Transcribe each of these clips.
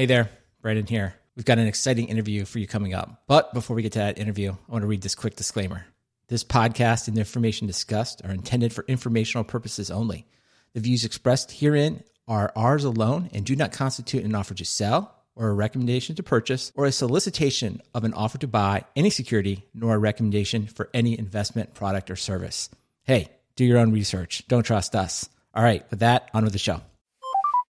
Hey there, Brandon here. We've got an exciting interview for you coming up. But before we get to that interview, I want to read this quick disclaimer. This podcast and the information discussed are intended for informational purposes only. The views expressed herein are ours alone and do not constitute an offer to sell or a recommendation to purchase or a solicitation of an offer to buy any security nor a recommendation for any investment product or service. Hey, do your own research. Don't trust us. All right, with that, on with the show.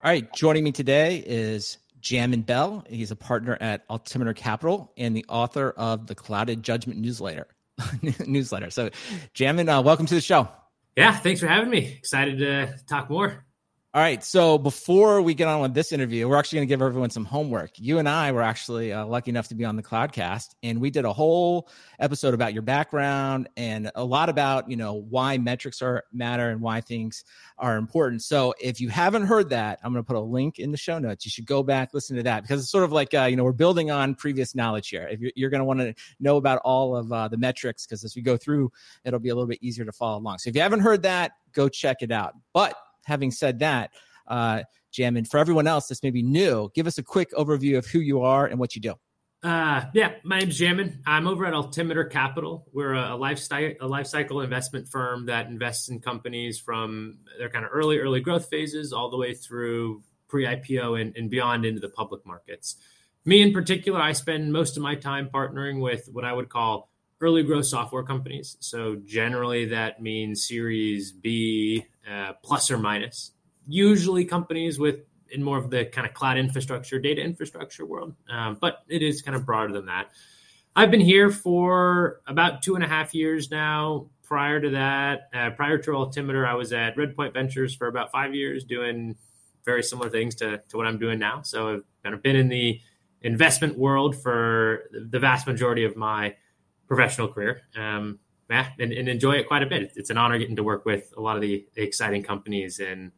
All right, joining me today is Jamin Ball. He's a partner at Altimeter Capital and the author of the Clouded Judgement newsletter. newsletter. So, Jamin, uh, welcome to the show. Yeah, thanks for having me. Excited to talk more. All right. So before we get on with this interview, we're actually going to give everyone some homework. You and I were actually uh, lucky enough to be on the Cloudcast, and we did a whole episode about your background and a lot about you know why metrics are matter and why things are important. So if you haven't heard that, I'm going to put a link in the show notes. You should go back listen to that because it's sort of like uh, you know we're building on previous knowledge here. If you're, you're going to want to know about all of uh, the metrics, because as we go through, it'll be a little bit easier to follow along. So if you haven't heard that, go check it out. But having said that, uh, Jam, and for everyone else that's maybe new, give us a quick overview of who you are and what you do. Uh, yeah, my name's Jamin. I'm over at Altimeter Capital. We're a, a lifestyle a life cycle investment firm that invests in companies from their kind of early early growth phases all the way through pre-IPO and, and beyond into the public markets. Me in particular, I spend most of my time partnering with what I would call early growth software companies. So generally, that means Series B uh, plus or minus. Usually, companies with in more of the kind of cloud infrastructure, data infrastructure world, um, but it is kind of broader than that. I've been here for about two and a half years now. Prior to that, uh, prior to Altimeter, I was at Redpoint Ventures for about five years, doing very similar things to, to what I'm doing now. So I've kind of been in the investment world for the vast majority of my professional career. Um, yeah, and, and, enjoy it quite a bit. It's an honor getting to work with a lot of the exciting companies in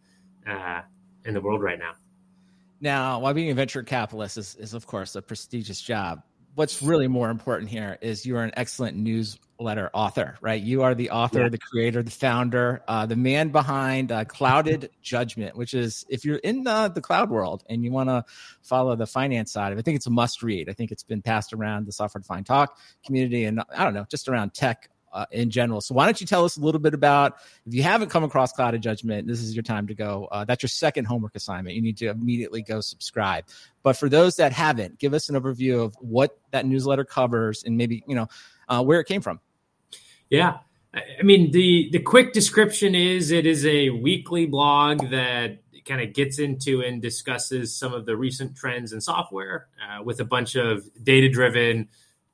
uh, in the world right now. Now, while being a venture capitalist is, is of course a prestigious job, what's really more important here is you are an excellent newsletter author, right? You are the author, yeah. the creator, the founder, uh, the man behind uh, Clouded Judgement, which is if you're in the, the cloud world and you want to follow the finance side of it, I think it's a must read. I think it's been passed around the software defined talk community and I don't know, just around tech uh, in general. So why don't you tell us a little bit about if you haven't come across Clouded Judgement, this is your time to go. Uh, that's your second homework assignment. You need to immediately go subscribe. But for those that haven't, give us an overview of what that newsletter covers and maybe you know uh, where it came from. Yeah. I mean, the the quick description is it is a weekly blog that kind of gets into and discusses some of the recent trends in software uh, with a bunch of data driven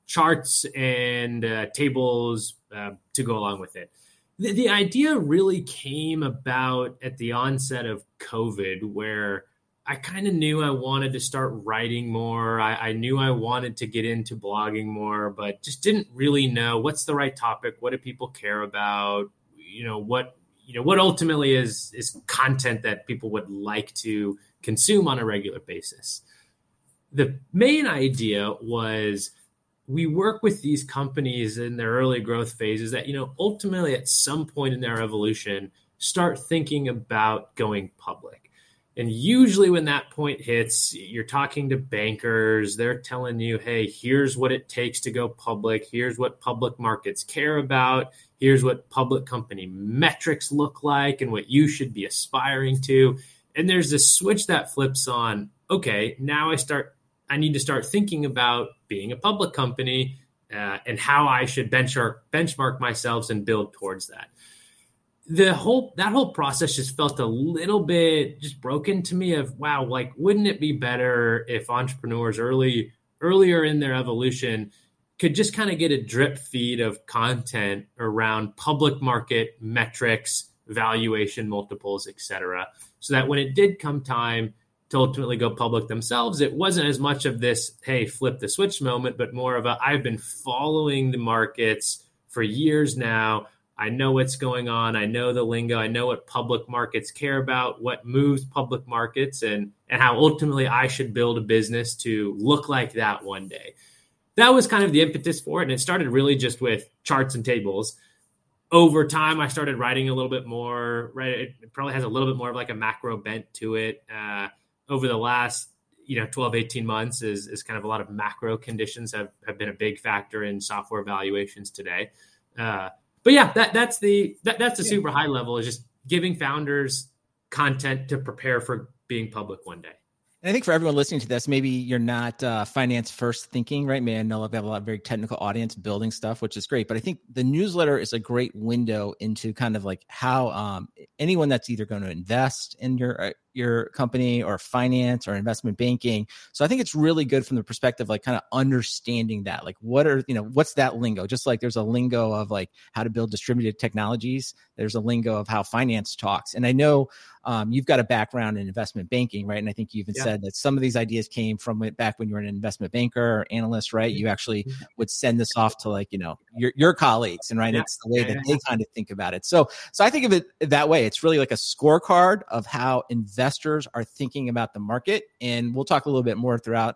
charts and uh, tables uh, to go along with it. The, the, idea really came about at the onset of COVID, where I kind of knew I wanted to start writing more. I, I, knew I wanted to get into blogging more, but just didn't really know what's the right topic. What do people care about? You know what you know what ultimately is is content that people would like to consume on a regular basis. The main idea was we work with these companies in their early growth phases that you know ultimately at some point in their evolution start thinking about going public and usually when that point hits you're talking to bankers. They're telling you hey here's what it takes to go public. Here's what public markets care about. Here's what public company metrics look like and what you should be aspiring to. And there's this switch that flips on okay now i start I need to start thinking about being a public company uh, and how I should benchmark benchmark myself and build towards that. The whole that whole process just felt a little bit just broken to me. Of wow, like wouldn't it be better if entrepreneurs early earlier in their evolution could just kind of get a drip feed of content around public market metrics, valuation multiples, etc., so that when it did come time to ultimately go public themselves, it wasn't as much of this, hey, flip the switch moment, but more of a, I've been following the markets for years now. I know what's going on. I know the lingo. I know what public markets care about, what moves public markets, and, and how ultimately I should build a business to look like that one day. That was kind of the impetus for it. And it started really just with charts and tables. Over time, I started writing a little bit more, right? It probably has a little bit more of like a macro bent to it. Uh, over the last you know 12 18 months is is kind of a lot of macro conditions have have been a big factor in software valuations today uh, but yeah that that's the that, that's the super high level is just giving founders content to prepare for being public one day and I think for everyone listening to this, maybe you're not uh, finance first thinking, right? Man, no, we have a lot of very technical audience building stuff, which is great. But I think the newsletter is a great window into kind of like how um, anyone that's either going to invest in your uh, your company or finance or investment banking. So I think it's really good from the perspective like kind of understanding that. Like what are, you know, what's that lingo? Just like there's a lingo of like how to build distributed technologies, there's a lingo of how finance talks. And I know um, you've got a background in investment banking, right? And I think you even yeah. said that some of these ideas came from it back when you were an investment banker or analyst, right? You actually would send this off to like, you know, your, your colleagues and right. Yeah. It's the way that they kind of think about it. So, so I think of it that way. It's really like a scorecard of how investors investors are thinking about the market. And we'll talk a little bit more throughout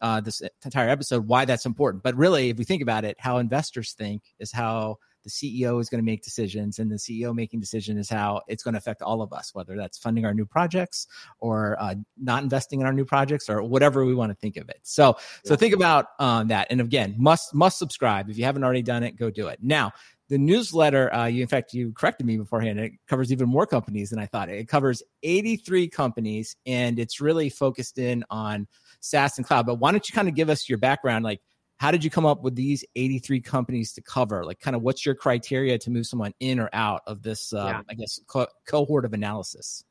uh, this entire episode why that's important. But really, if we think about it, how investors think is how the CEO is going to make decisions, and the CEO making decision is how it's going to affect all of us, whether that's funding our new projects or uh, not investing in our new projects or whatever we want to think of it. So, so think about um, that. And again, must must subscribe if you haven't already done it. Go do it now the newsletter, uh, you in fact you corrected me beforehand. It covers even more companies than I thought. It covers 83 companies, and it's really focused in on SaaS and cloud. But why don't you kind of give us your background? Like, how did you come up with these 83 companies to cover? Like, kind of what's your criteria to move someone in or out of this? Uh, yeah. I guess co- cohort of analysis.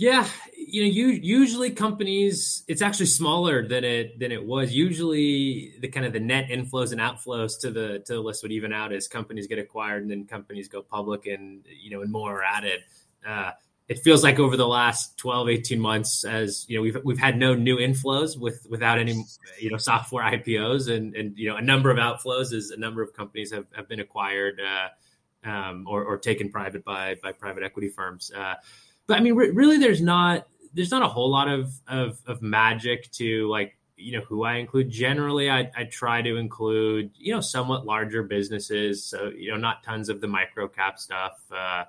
Yeah, you know, you, usually companies it's actually smaller than it than it was. Usually, the kind of the net inflows and outflows to the to the list would even out as companies get acquired and then companies go public, and you know, and more are added. Uh, it feels like over the last 12 18 months as you know we've we've had no new inflows with without any you know software IPOs and and you know a number of outflows as a number of companies have, have been acquired uh, um, or, or taken private by by private equity firms uh, but I mean, re- really, there's not there's not a whole lot of, of of magic to like you know who I include. Generally, I, I try to include you know somewhat larger businesses, so you know not tons of the micro cap stuff. Uh,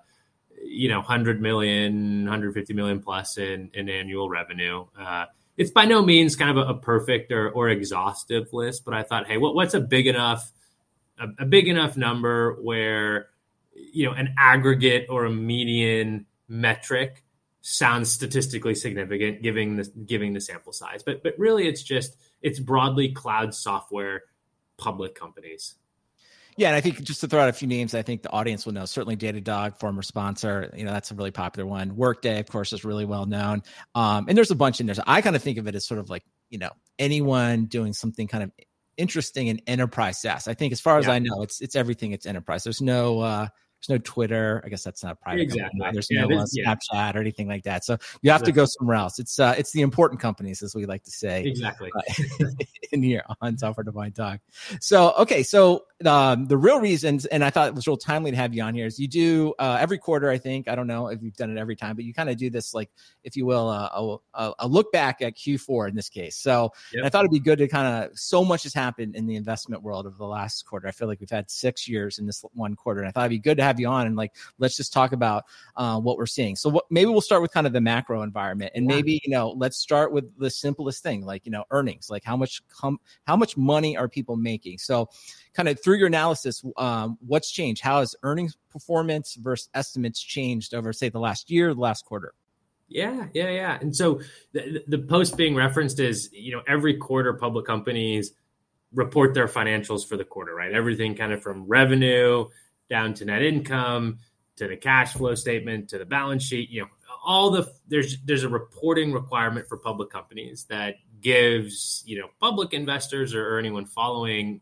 you know, 100 million, 150 million plus in, in annual revenue. Uh, it's by no means kind of a, a, perfect or, or exhaustive list, but I thought, hey, what, what's a big enough, a, a big enough number where, you know, an aggregate or a median metric sounds statistically significant giving the giving the sample size but but really it's just it's broadly cloud software public companies yeah, and I think just to throw out a few names, I think the audience will know. Certainly, Datadog, former sponsor, you know that's a really popular one. Workday, of course, is really well known, um, and there's a bunch in there. So I kind of think of it as sort of like you know anyone doing something kind of interesting in enterprise SaaS. I think, as far as yeah. I know, it's it's everything. It's enterprise. There's no uh, there's no Twitter. I guess that's not private. Exactly. Company. There's yeah, no uh, Snapchat or anything like that. So you have to go somewhere else. It's uh, it's the important companies, as we like to say. Exactly. Uh, in here on Software Defined Talk. So okay, so um, the real reasons, and I thought it was real timely to have you on here, is you do uh, every quarter. I think I don't know if you've done it every time, but you kind of do this, like if you will, uh, a, a, look back at Q4 in this case. So yep. I thought it'd be good to kind of so much has happened in the investment world over the last quarter. I feel like we've had six years in this one quarter, and I thought it'd be good to have you on and like let's just talk about uh, what we're seeing. So what, maybe we'll start with kind of the macro environment, and yeah. maybe you know let's start with the simplest thing, like you know earnings, like how much com- how much money are people making? So kind of through your analysis, um, what's changed? How has earnings performance versus estimates changed over, say, the last year, the last quarter? Yeah, yeah, yeah. And so the, the post being referenced is, you know, every quarter public companies report their financials for the quarter, right? Everything kind of from revenue down to net income to the cash flow statement to the balance sheet, you know, all the there's there's a reporting requirement for public companies that gives, you know, public investors or, or anyone following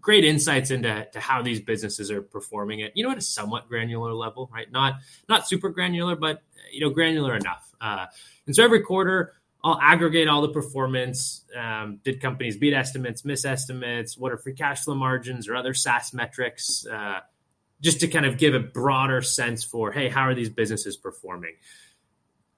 great insights into to how these businesses are performing it. You know, at a somewhat granular level, right? Not not super granular, but you know, granular enough. Uh, and so every quarter, I'll aggregate all the performance. Um, did companies beat estimates, miss estimates? What are free cash flow margins or other SaaS metrics? Uh, just to kind of give a broader sense for, hey, how are these businesses performing?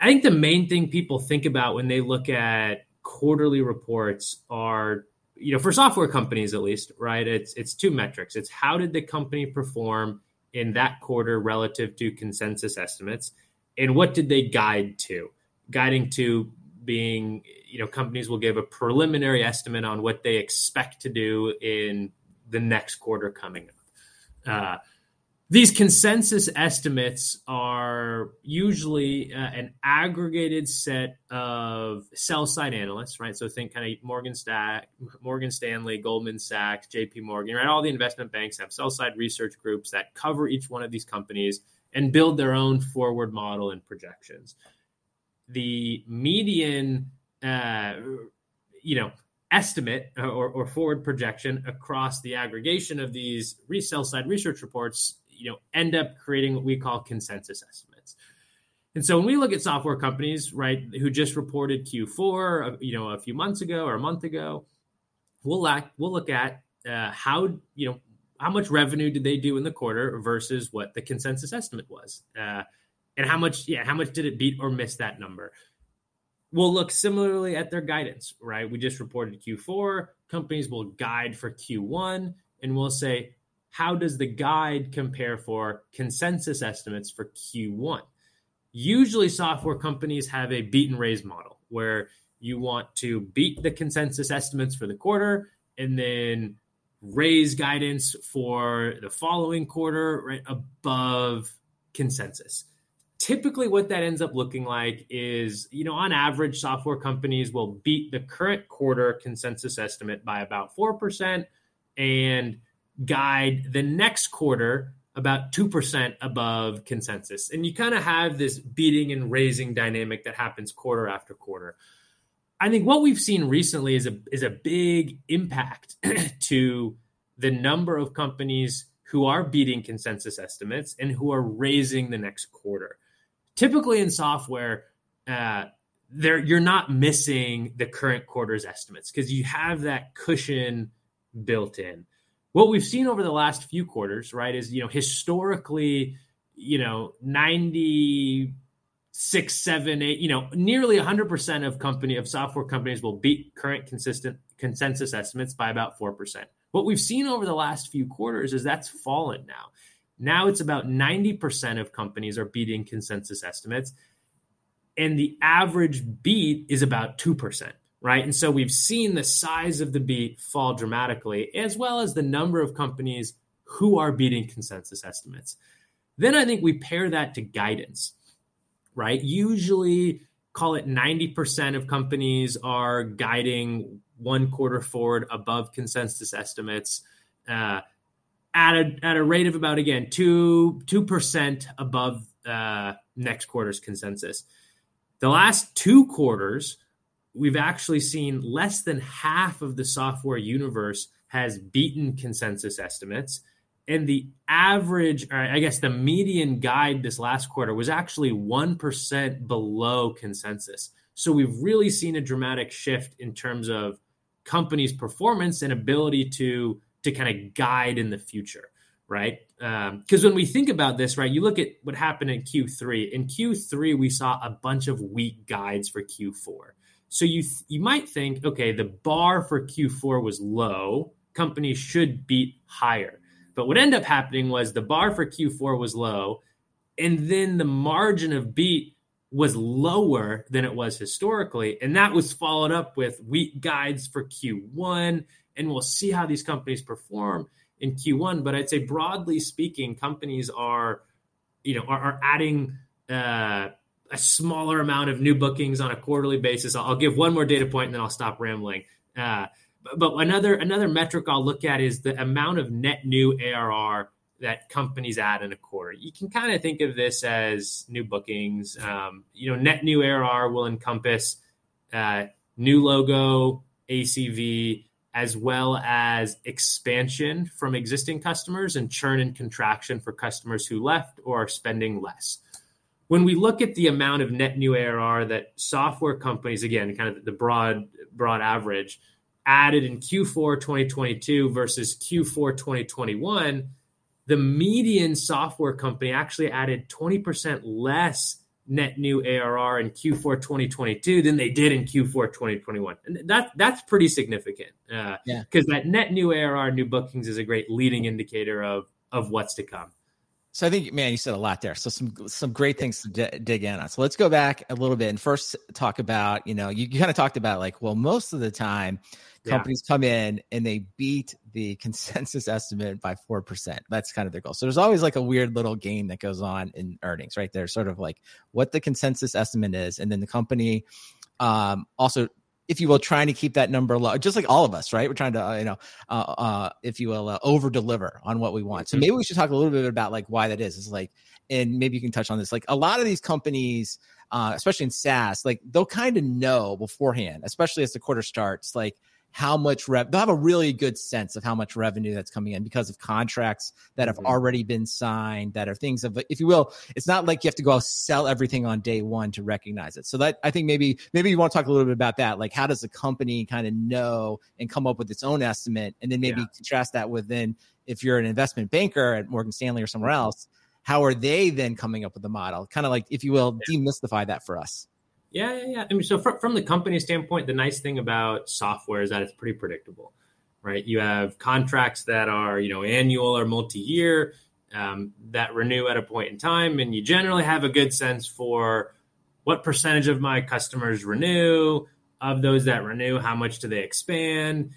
I think the main thing people think about when they look at quarterly reports are you know, for software companies at least, right? It's it's two metrics. It's how did the company perform in that quarter relative to consensus estimates, and what did they guide to? Guiding to being you know companies will give a preliminary estimate on what they expect to do in the next quarter coming up. Uh, these consensus estimates are usually uh, an aggregated set of sell side analysts, right? So think kind of Morgan Stack, Morgan Stanley, Goldman Sachs, J.P. Morgan, right? All the investment banks have sell side research groups that cover each one of these companies and build their own forward model and projections. The median, uh, you know, estimate or, or forward projection across the aggregation of these resell side research reports you know end up creating what we call consensus estimates. And so when we look at software companies, right, who just reported Q4, uh, you know, a few months ago or a month ago, we'll lack, we'll look at uh, how you know how much revenue did they do in the quarter versus what the consensus estimate was, uh, and how much yeah how much did it beat or miss that number. We'll look similarly at their guidance, right? We just reported Q4. Companies will guide for Q1, and we'll say how does the guide compare for consensus estimates for Q1? Usually, software companies have a beat and raise model where you want to beat the consensus estimates for the quarter and then raise guidance for the following quarter right above consensus. Typically, what that ends up looking like is, you know, on average, software companies will beat the current quarter consensus estimate by about 4% and guide the next quarter about 2% above consensus. And you kind of have this beating and raising dynamic that happens quarter after quarter. I think what we've seen recently is a is a big impact to the number of companies who are beating consensus estimates and who are raising the next quarter. Typically in software, uh, there you're not missing the current quarter's estimates because you have that cushion built in what we've seen over the last few quarters, right, is you know historically, you know, ninety six, seven, eight, you know, nearly hundred percent of company of software companies will beat current consistent consensus estimates by about four percent. What we've seen over the last few quarters is that's fallen now. Now it's about 90% of companies are beating consensus estimates, and the average beat is about 2% right? And so we've seen the size of the beat fall dramatically, as well as the number of companies who are beating consensus estimates. Then I think we pair that to guidance, right? Usually, call it 90% of companies are guiding one quarter forward above consensus estimates. Uh, at a, at a rate of about again two two percent above uh, next quarter's consensus. The last two quarters, we've actually seen less than half of the software universe has beaten consensus estimates. And the average, I guess the median guide this last quarter was actually 1% below consensus. So we've really seen a dramatic shift in terms of companies' performance and ability to, to kind of guide in the future, right? Because um, when we think about this, right, you look at what happened in Q3. In Q3, we saw a bunch of weak guides for Q4. So you you might think, okay, the bar for Q4 was low. Companies should beat higher. But what ended up happening was the bar for Q4 was low, and then the margin of beat was lower than it was historically. And that was followed up with weak guides for Q1. And we'll see how these companies perform in Q1. But I'd say broadly speaking, companies are, you know, are, are adding uh, a smaller amount of new bookings on a quarterly basis. I'll, I'll give one more data point and then I'll stop rambling. Uh, but, but another another metric I'll look at is the amount of net new ARR that companies add in a quarter. You can kind of think of this as new bookings. Um, you know, net new ARR will encompass uh, new logo, ACV, as well as expansion from existing customers and churn and contraction for customers who left or are spending less when we look at the amount of net new ARR that software companies, again, kind of the broad broad average, added in Q4 2022 versus Q4 2021, the median software company actually added 20% less net new ARR in Q4 2022 than they did in Q4 2021. And that that's pretty significant. Uh, yeah. Because that net new ARR, new bookings, is a great leading indicator of of what's to come. So I think, man, you said a lot there. So some some great things to d- dig in on. So let's go back a little bit and first talk about, you know, you, you kind of talked about like, well, most of the time, companies yeah. come in and they beat the consensus estimate by four percent. That's kind of their goal. So there's always like a weird little game that goes on in earnings, right? There's sort of like what the consensus estimate is, and then the company um, also if you will, trying to keep that number low, just like all of us, right? We're trying to, uh, you know, uh, uh, if you will, uh, over deliver on what we want. So mm-hmm. maybe we should talk a little bit about like why that is. It's like, and maybe you can touch on this. Like a lot of these companies, uh, especially in SaaS, like they'll kind of know beforehand, especially as the quarter starts, like how much rev they'll have a really good sense of how much revenue that's coming in because of contracts that have mm-hmm. already been signed that are things of if you will it's not like you have to go out sell everything on day one to recognize it so that i think maybe maybe you want to talk a little bit about that like how does the company kind of know and come up with its own estimate and then maybe yeah. contrast that with then if you're an investment banker at morgan stanley or somewhere mm-hmm. else how are they then coming up with the model kind of like if you will yeah. demystify that for us yeah, yeah, yeah. I mean, so from, from the company standpoint, the nice thing about software is that it's pretty predictable, right? You have contracts that are, you know, annual or multi-year um, that renew at a point in time, and you generally have a good sense for what percentage of my customers renew. Of those that renew, how much do they expand?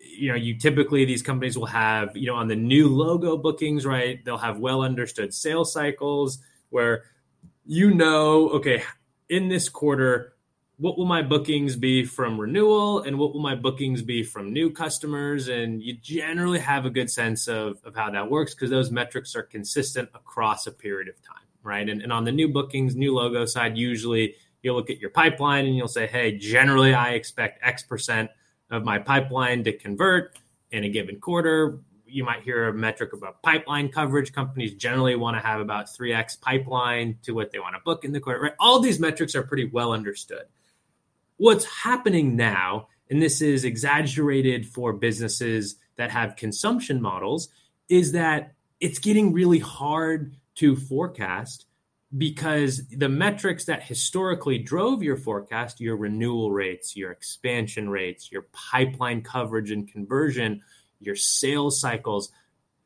You know, you typically these companies will have, you know, on the new logo bookings, right? They'll have well understood sales cycles where you know, okay, in this quarter, what will my bookings be from renewal and what will my bookings be from new customers? And you generally have a good sense of, of how that works because those metrics are consistent across a period of time, right? And, and on the new bookings, new logo side, usually you'll look at your pipeline and you'll say, hey, generally I expect X percent of my pipeline to convert in a given quarter you might hear a metric about pipeline coverage. Companies generally want to have about 3x pipeline to what they want to book in the quarter, right? All these metrics are pretty well understood. What's happening now, and this is exaggerated for businesses that have consumption models, is that it's getting really hard to forecast because the metrics that historically drove your forecast, your renewal rates, your expansion rates, your pipeline coverage and conversion, your sales cycles,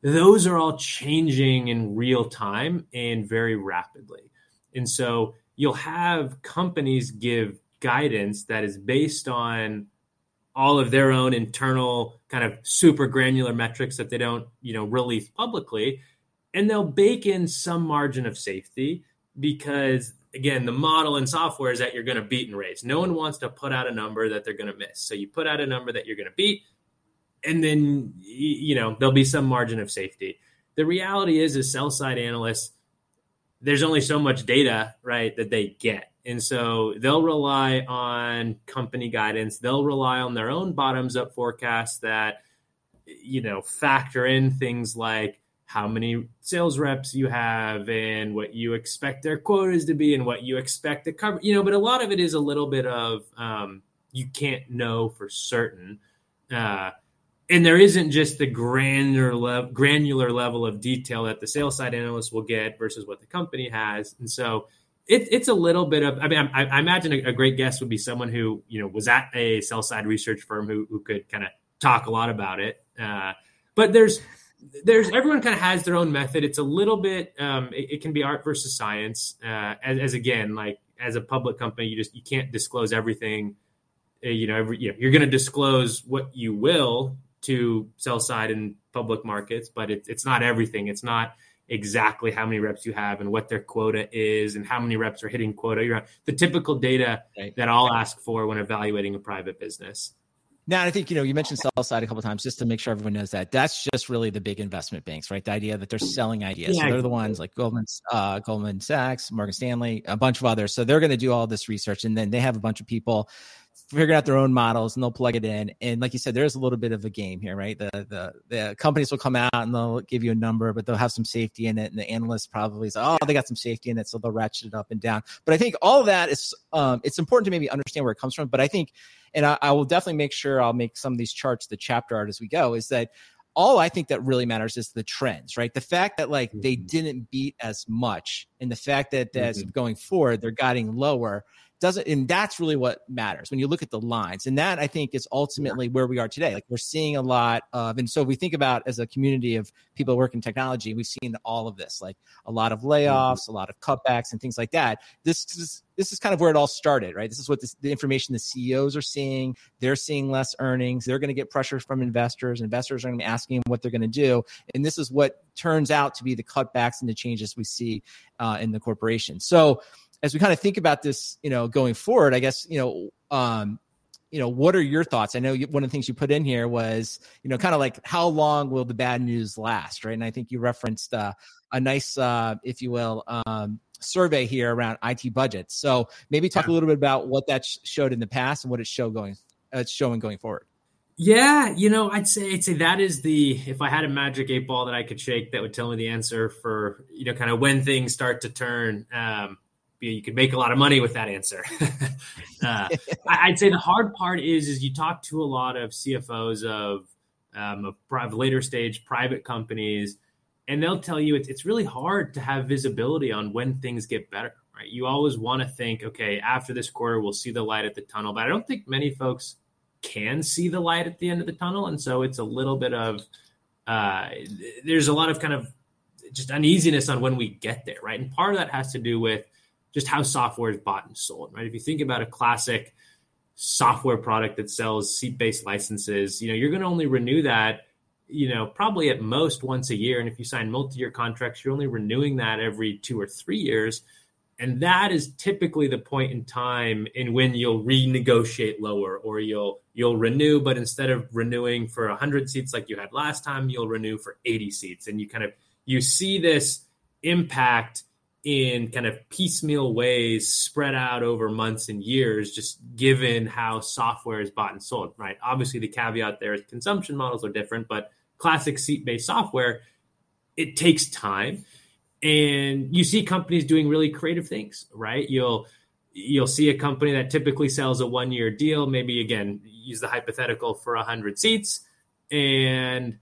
those are all changing in real time and very rapidly. And so you'll have companies give guidance that is based on all of their own internal kind of super granular metrics that they don't, you know, release publicly. And they'll bake in some margin of safety because again, the model in software is that you're going to beat and raise. No one wants to put out a number that they're going to miss. So you put out a number that you're going to beat and then you know there'll be some margin of safety. The reality is, as sell side analysts, there's only so much data, right, that they get. And so they'll rely on company guidance. They'll rely on their own bottoms up forecasts that, you know, factor in things like how many sales reps you have and what you expect their quotas to be and what you expect to cover, you know, but a lot of it is a little bit of um, you can't know for certain. Uh, and there isn't just the granular level, granular level of detail that the sales side analyst will get versus what the company has, and so it, it's a little bit of. I mean, I, I imagine a, a, great guest would be someone who you know was at a sell side research firm who who could kind of talk a lot about it. Uh, but there's there's everyone kind of has their own method. It's a little bit. Um, it, it, can be art versus science. Uh, as, as again, like as a public company, you just you can't disclose everything uh, you know, every, you you're going to disclose what you will to sell side in public markets, but it, it's not everything. It's not exactly how many reps you have and what their quota is and how many reps are hitting quota. You're the typical data right. that I'll ask for when evaluating a private business. Now, I think you know you mentioned sell side a couple times just to make sure everyone knows that that's just really the big investment banks, right? The idea that they're selling ideas. Yeah. So they're the ones like Goldman, uh, Goldman Sachs, Morgan Stanley, a bunch of others. So they're going to do all this research, and then they have a bunch of people figuring out their own models and they'll plug it in. And like you said, there's a little bit of a game here, right? The the the companies will come out and they'll give you a number, but they'll have some safety in it. And the analysts probably say, oh, they got some safety in it, so they'll ratchet it up and down. But I think all of that is um, it's important to maybe understand where it comes from. But I think, and I, I will definitely make sure I'll make some of these charts the chapter art as we go. Is that all I think that really matters is the trends, right? The fact that like they mm-hmm. didn't beat as much, and the fact that mm-hmm. as going forward they're guiding lower doesn't and that's really what matters when you look at the lines. And that i think is ultimately where we are today. Like we're seeing a lot of and so we think about as a community of people working technology we've seen all of this like a lot of layoffs a lot of cutbacks and things like that. This is this is kind of where it all started right? This is what this, the information the ceos are seeing. They're seeing less earnings. They're going to get pressure from investors. Investors are going to be asking what they're going to do. And this is what turns out to be the cutbacks and the changes we see uh, in the corporation. So as we kind of think about this, you know, going forward, I guess, you know, um, you know, what are your thoughts? I know you, one of the things you put in here was, you know, kind of like how long will the bad news last, right? And I think you referenced uh, a nice, uh, if you will, um, survey here around IT budgets. So maybe talk yeah. a little bit about what that sh- showed in the past and what it's show going, uh, it's showing going forward. Yeah, you know, I'd say I'd say that is the if I had a magic eight ball that I could shake that would tell me the answer for you know kind of when things start to turn. Um, you could make a lot of money with that answer. uh, I'd say the hard part is is you talk to a lot of CFOs of um, of later stage private companies, and they'll tell you it's it's really hard to have visibility on when things get better. Right? You always want to think, okay, after this quarter we'll see the light at the tunnel, but I don't think many folks can see the light at the end of the tunnel, and so it's a little bit of uh, there's a lot of kind of just uneasiness on when we get there, right? And part of that has to do with just how software is bought and sold, right? If you think about a classic software product that sells seat-based licenses, you know, you're going to only renew that, you know, probably at most once a year. And if you sign multi-year contracts, you're only renewing that every two or three years. And that is typically the point in time in when you'll renegotiate lower or you'll you'll renew, but instead of renewing for 100 seats like you had last time, you'll renew for 80 seats. And you kind of you see this impact in kind of piecemeal ways spread out over months and years, just given how software is bought and sold, right? Obviously, the caveat there is consumption models are different, but classic seat based software, it takes time. And you see companies doing really creative things, right? You'll you'll see a company that typically sells a one year deal, maybe again, use the hypothetical for a 100 seats. And,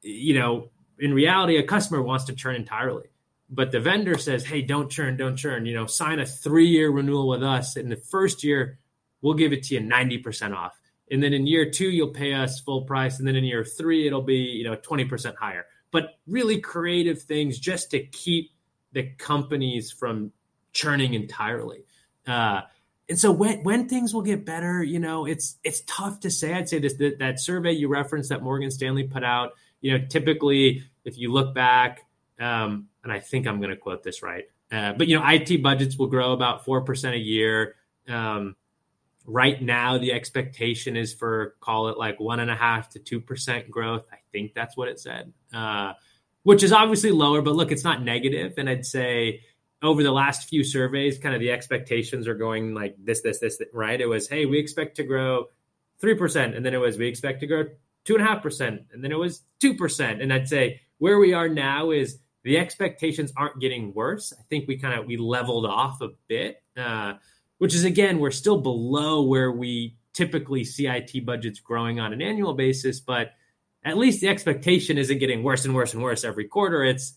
you know, in reality, a customer wants to churn entirely but the vendor says, "Hey, don't churn, don't churn. You know, sign a three-year renewal with us. In the first year, we'll give it to you ninety percent off, and then in year two, you'll pay us full price, and then in year three, it'll be you know twenty percent higher." But really creative things just to keep the companies from churning entirely. Uh, and so when when things will get better, you know, it's it's tough to say. I'd say this that, that survey you referenced that Morgan Stanley put out. You know, typically if you look back um, and I think I'm going to quote this right. Uh, but you know, IT budgets will grow about four percent a year. Um, right now, the expectation is for call it like one and a half to two percent growth. I think that's what it said, uh, which is obviously lower. But look, it's not negative, and I'd say over the last few surveys, kind of the expectations are going like this, this, this, right? It was, hey, we expect to grow three percent, and then it was we expect to grow two and a half percent, and then it was two percent, and I'd say where we are now is the expectations aren't getting worse. I think we kind of we leveled off a bit, uh, which is again we're still below where we typically see IT budgets growing on an annual basis, but at least the expectation isn't getting worse and worse and worse every quarter. It's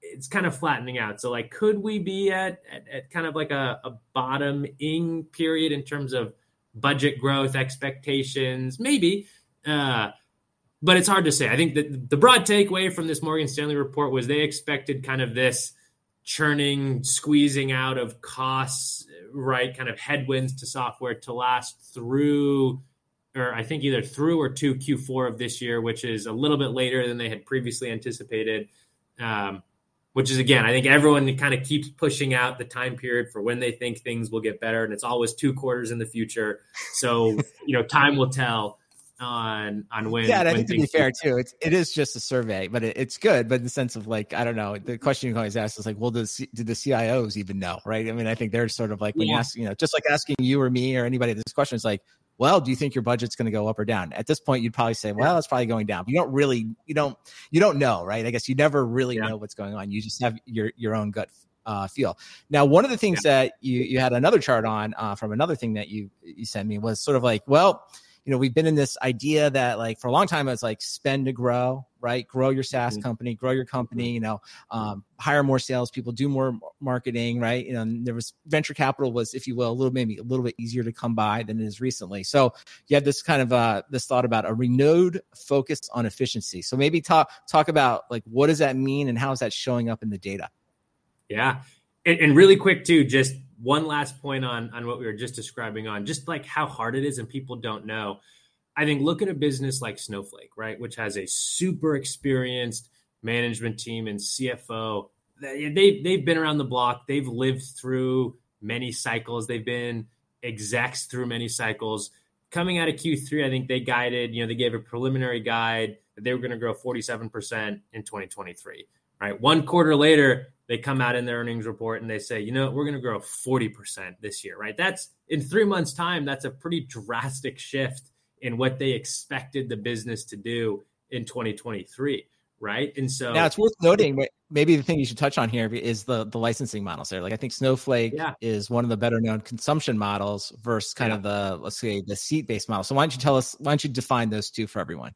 it's kind of flattening out. So like, could we be at at, at kind of like a, a bottoming period in terms of budget growth expectations? Maybe. Uh, but it's hard to say. I think that the broad takeaway from this Morgan Stanley report was they expected kind of this churning, squeezing out of costs, right? Kind of headwinds to software to last through, or I think either through or to Q4 of this year, which is a little bit later than they had previously anticipated. Um, which is again, I think everyone kind of keeps pushing out the time period for when they think things will get better, and it's always two quarters in the future. So you know, time will tell on on when. Yeah, when I think to be fair too, it's it is just a survey, but it, it's good. But in the sense of like, I don't know, the question you always ask is like, well, does do the CIOs even know, right? I mean, I think they're sort of like when yeah. you ask, you know, just like asking you or me or anybody this question is like, well, do you think your budget's going to go up or down? At this point, you'd probably say, well, it's probably going down. But you don't really, you don't, you don't know, right? I guess you never really yeah. know what's going on. You just have your your own gut uh, feel. Now, one of the things yeah. that you you had another chart on uh, from another thing that you you sent me was sort of like, well, you know, we've been in this idea that like for a long time it's like spend to grow, right? Grow your SaaS mm-hmm. company, grow your company, you know, um, hire more salespeople, do more marketing, right? You know, there was venture capital was, if you will, a little maybe a little bit easier to come by than it is recently. So you have this kind of uh this thought about a renewed focus on efficiency. So maybe talk talk about like what does that mean and how is that showing up in the data? Yeah. And, and really quick too, just one last point on on what we were just describing on just like how hard it is and people don't know I think look at a business like Snowflake, right, which has a super experienced management team and CFO. They they've been around the block. They've lived through many cycles. They've been execs through many cycles. Coming out of Q3, I think they guided, you know, they gave a preliminary guide that they were going to grow 47% in 2023. Right. One quarter later, they come out in their earnings report and they say, you know, we're going to grow 40% this year. Right. That's in three months' time. That's a pretty drastic shift in what they expected the business to do in 2023 right and so now it's worth noting maybe the thing you should touch on here is the the licensing models there like i think snowflake yeah. is one of the better known consumption models versus kind yeah. of the let's say the seat based model so why don't you tell us why don't you define those two for everyone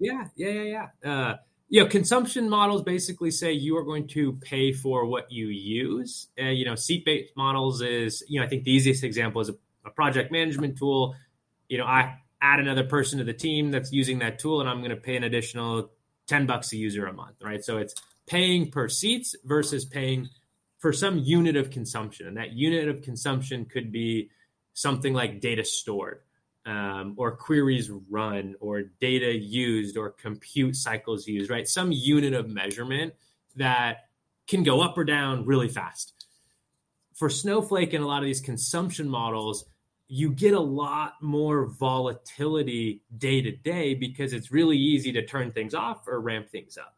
yeah yeah yeah yeah uh, you know consumption models basically say you are going to pay for what you use uh, you know seat based models is you know i think the easiest example is a, a project management tool you know i add another person to the team that's using that tool and I'm going to pay an additional 10 bucks a user a month, right? So it's paying per seats versus paying for some unit of consumption. And that unit of consumption could be something like data stored um, or queries run or data used or compute cycles used, right? Some unit of measurement that can go up or down really fast. For Snowflake and a lot of these consumption models, you get a lot more volatility day to day because it's really easy to turn things off or ramp things up.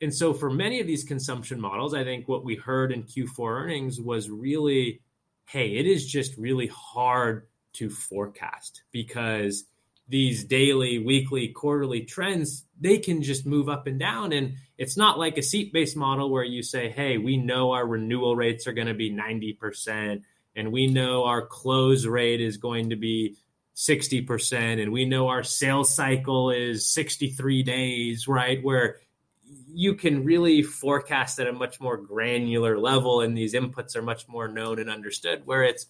And so, for many of these consumption models, I think what we heard in Q4 earnings was really hey, it is just really hard to forecast because these daily, weekly, quarterly trends, they can just move up and down. And it's not like a seat based model where you say, hey, we know our renewal rates are going to be 90% and we know our close rate is going to be 60% and we know our sales cycle is 63 days right where you can really forecast at a much more granular level and these inputs are much more known and understood where it's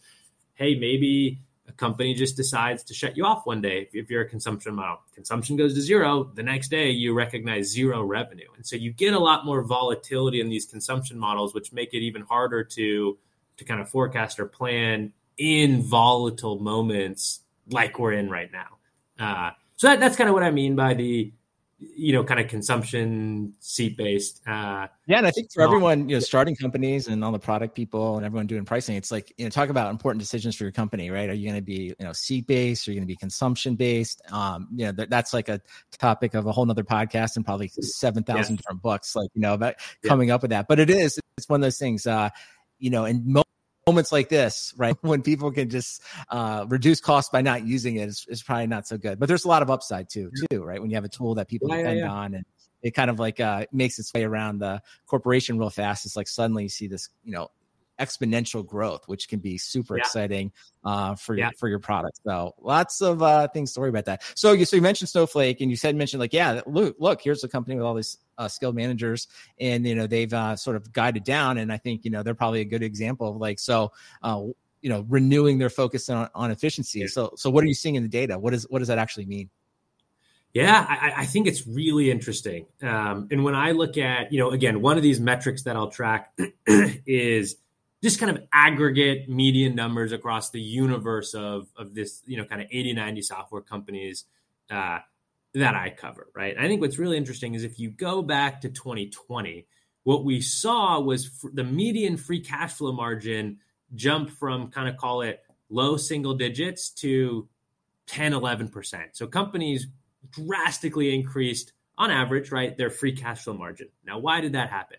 hey maybe a company just decides to shut you off one day if you're a consumption model consumption goes to zero the next day you recognize zero revenue and so you get a lot more volatility in these consumption models which make it even harder to to kind of forecast or plan in volatile moments like we're in right now. Uh, so that, that's kind of what I mean by the, you know, kind of consumption seat based. Uh, yeah, and I think for everyone, you know, starting companies and all the product people and everyone doing pricing, it's like you know, talk about important decisions for your company, right? Are you going to be you know seat based? Are you going to be consumption based? Um, you know, th- that's like a topic of a whole nother podcast and probably seven thousand yeah. different books, like you know, about coming yeah. up with that. But it is, it's one of those things. Uh, you know, and most moments like this, right, when people can just uh, reduce costs by not using it is, is, probably not so good. But there's a lot of upside too, too, right? When you have a tool that people yeah, depend yeah, yeah. on and it kind of like uh, makes its way around the corporation real fast. It's like suddenly you see this, you know, exponential growth, which can be super exciting uh, for your for your product. So lots of uh, things to worry about that. So you so you mentioned Snowflake, and you said mentioned like yeah, look look here's a company with all these uh, skilled managers, and you know they've uh, sort of guided down, and I think you know they're probably a good example of like so. Uh, you know, renewing their focus on, on efficiency. Yeah. So, so what are you seeing in the data? What is what does that actually mean? Yeah, I, I, think it's really interesting. Um, and when I look at, you know, again, one of these metrics that I'll track is just kind of aggregate median numbers across the universe of, of this, you know, kind of 80, 90 software companies uh, that I cover, right? I think what's really interesting is if you go back to 2020, what we saw was the median free cash flow margin jump from kind of call it low single digits to 10, 11%. So companies drastically increased on average, right, their free cash flow margin. Now, why did that happen?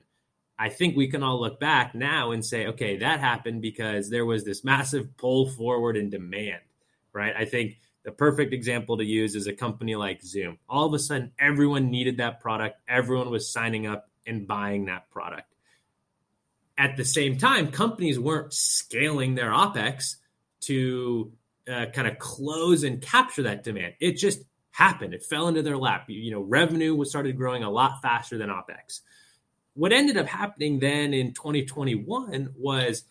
I think we can all look back now and say, okay, that happened because there was this massive pull forward in demand, right? I think the perfect example to use is a company like Zoom. All of a sudden, everyone needed that product, everyone was signing up and buying that product. At the same time, companies weren't scaling their OPEX to uh, kind of close and capture that demand. It just happened. It fell into their lap. You, you know, revenue was started growing a lot faster than OPEX. What ended up happening then in 2021 was,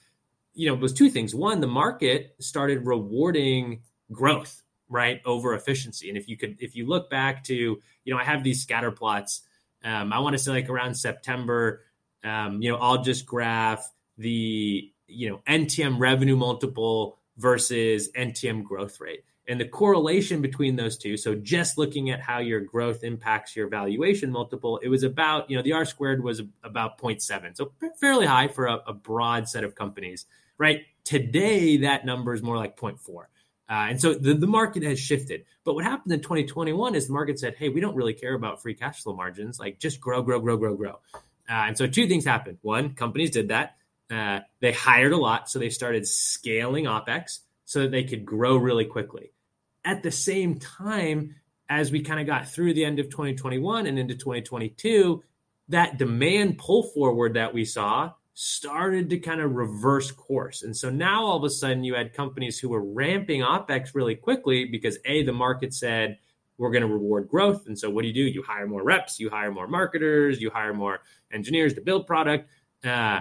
you know, was two things. One, the market started rewarding growth, right, over efficiency. And if you could, if you look back to, you know, I have these scatter plots. Um, I want to say like around September, um, you know, I'll just graph the, you know, NTM revenue multiple versus NTM growth rate. And the correlation between those two, so just looking at how your growth impacts your valuation multiple, it was about, you know, the R squared was about 0.7. So fairly high for a, a broad set of companies, right? Today, that number is more like 0.4. Uh, and so the, the market has shifted. But what happened in 2021 is the market said, hey, we don't really care about free cash flow margins. Like just grow, grow, grow, grow, grow. Uh, and so two things happened. One, companies did that. Uh, they hired a lot. So they started scaling OPEX so that they could grow really quickly. At the same time, as we kind of got through the end of 2021 and into 2022, that demand pull forward that we saw started to kind of reverse course. And so now all of a sudden you had companies who were ramping OPEX really quickly because A, the market said, we're going to reward growth. And so what do you do? You hire more reps, you hire more marketers, you hire more engineers to build product. Uh,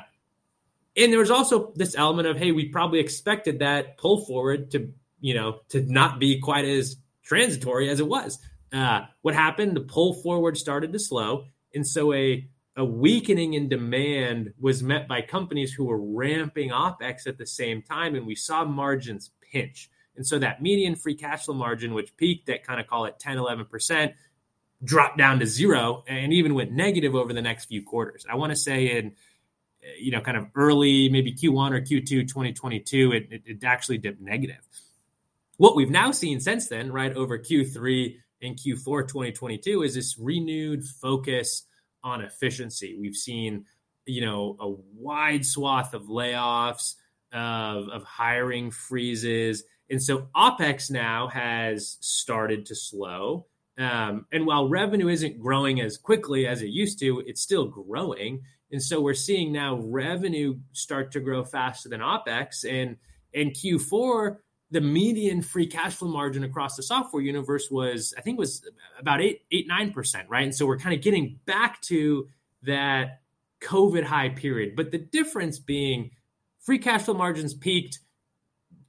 and there was also this element of hey we probably expected that pull forward to you know to not be quite as transitory as it was. Uh, what happened? The pull forward started to slow. And so a a weakening in demand was met by companies who were ramping opex at the same time. And we saw margins pinch. And so that median free cash flow margin which peaked at kind of call it 10 11% dropped down to zero and even went negative over the next few quarters. I want to say in you know, kind of early, maybe Q1 or Q2 2022, it, it, it, actually dipped negative. What we've now seen since then, right, over Q3 and Q4 2022 is this renewed focus on efficiency. We've seen, you know, a wide swath of layoffs, of, of hiring freezes. And so OPEX now has started to slow. Um, and while revenue isn't growing as quickly as it used to, it's still growing. And so we're seeing now revenue start to grow faster than OPEX. And in Q4, the median free cash flow margin across the software universe was, I think, was about eight, eight, nine percent, right? And so we're kind of getting back to that COVID high period. But the difference being free cash flow margins peaked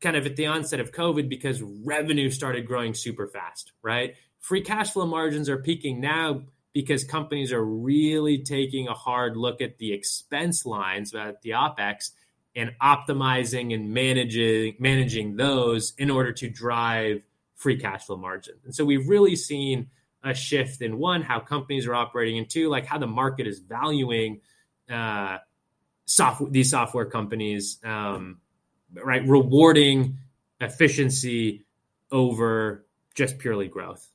kind of at the onset of COVID because revenue started growing super fast, right? Free cash flow margins are peaking now because companies are really taking a hard look at the expense lines, at the OPEX, and optimizing and managing managing those in order to drive free cash flow margin. And so we've really seen a shift in one, how companies are operating, and two, like how the market is valuing uh, software these software companies, um, right? Rewarding efficiency over just purely growth.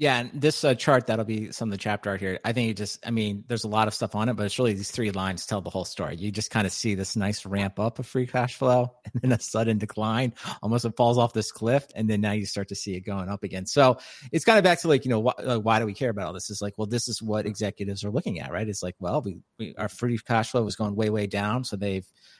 Yeah, and this uh, chart that'll be some of the chapter art here. I think it just, I mean, there's a lot of stuff on it, but it's really these three lines tell the whole story. You just kind of see this nice ramp up of free cash flow, and then a sudden decline, almost it falls off this cliff, and then now you start to see it going up again. So it's kind of back to like, you know, wh- why do we care about all this? It's like, well, this is what executives are looking at, right? It's like, well, we, we our free cash flow was going way way down, so they've you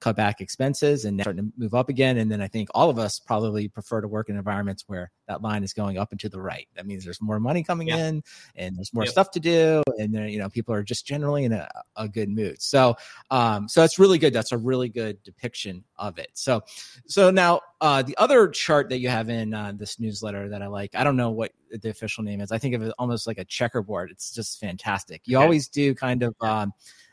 cut back expenses and starting to move up again. And then I think all of us probably prefer to work in environments where that line is going up and to the right. That means there's more money coming yeah. in and there's more yep. stuff to do. And then, you know, people are just generally in a, a good mood. So, um, so that's really good. That's a really good depiction of it. So, so now, uh, the other chart that you have in uh, this newsletter that I like, I don't know what the official name is. I think of it almost like a checkerboard. It's just fantastic. You okay. always do kind of, um,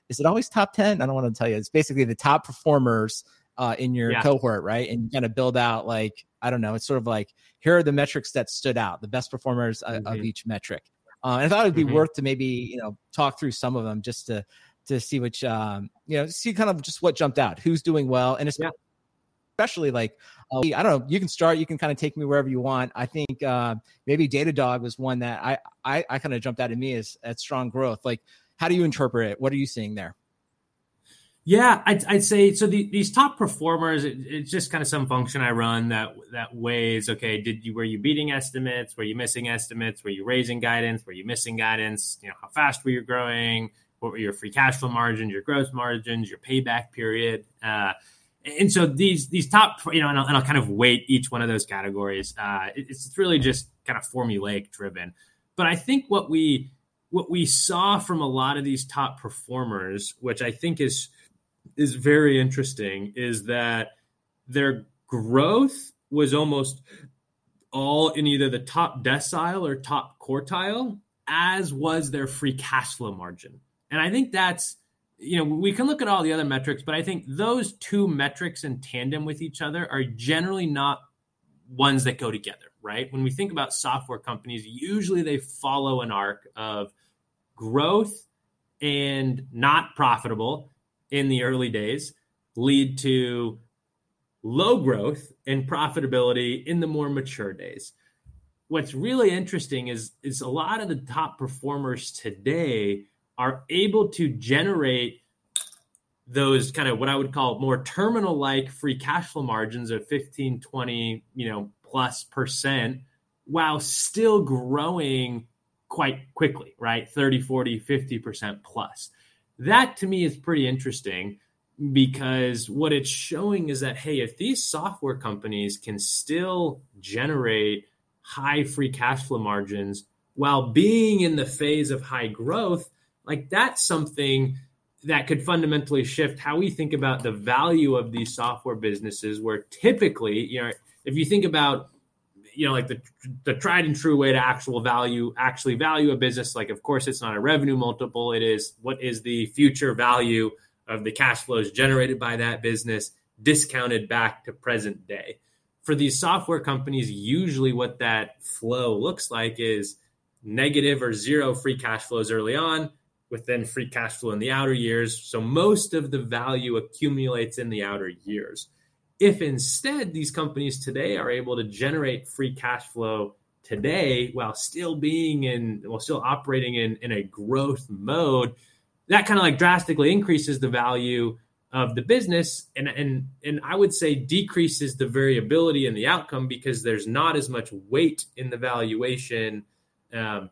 is it always top 10? I don't want to tell you. It's basically the top performers uh, in your yeah. cohort, right? And you kind of build out like, I don't know, it's sort of like, here are the metrics that stood out, the best performers mm-hmm. of each metric. Uh, and I thought it'd be mm-hmm. worth to maybe, you know, talk through some of them just to, to see which, um, you know, see kind of just what jumped out, who's doing well. And especially, yeah. especially like, uh, I don't know, you can start, you can kind of take me wherever you want. I think uh, maybe Datadog was one that I, I, I kind of jumped out at me as, as strong growth. Like, how do you interpret it? What are you seeing there? Yeah, I'd, I'd say so. The, these top performers, it, it's just kind of some function I run that that weighs. Okay, did you were you beating estimates? Were you missing estimates? Were you raising guidance? Were you missing guidance? You know, how fast were you growing? What were your free cash flow margins? Your gross margins? Your payback period? Uh, and so these these top, you know, and I'll, and I'll kind of weight each one of those categories. Uh, it's, it's really just kind of formulaic driven. But I think what we what we saw from a lot of these top performers, which I think is is very interesting, is that their growth was almost all in either the top decile or top quartile, as was their free cash flow margin. And I think that's you know, we can look at all the other metrics, but I think those two metrics in tandem with each other are generally not ones that go together, right? When we think about software companies, usually they follow an arc of growth and not profitable in the early days lead to low growth and profitability in the more mature days. What's really interesting is is a lot of the top performers today are able to generate those kind of what I would call more terminal like free cash flow margins of 15, 20, you know, plus percent while still growing quite quickly, right? 30, 40, 50% plus. That to me is pretty interesting because what it's showing is that, hey, if these software companies can still generate high free cash flow margins while being in the phase of high growth, like that's something that could fundamentally shift how we think about the value of these software businesses where typically you know if you think about you know like the the tried and true way to actual value actually value a business like of course it's not a revenue multiple it is what is the future value of the cash flows generated by that business discounted back to present day for these software companies usually what that flow looks like is negative or zero free cash flows early on with then free cash flow in the outer years. So most of the value accumulates in the outer years. If instead these companies today are able to generate free cash flow today while still being in, while still operating in, in a growth mode, that kind of like drastically increases the value of the business and and and I would say decreases the variability in the outcome because there's not as much weight in the valuation um,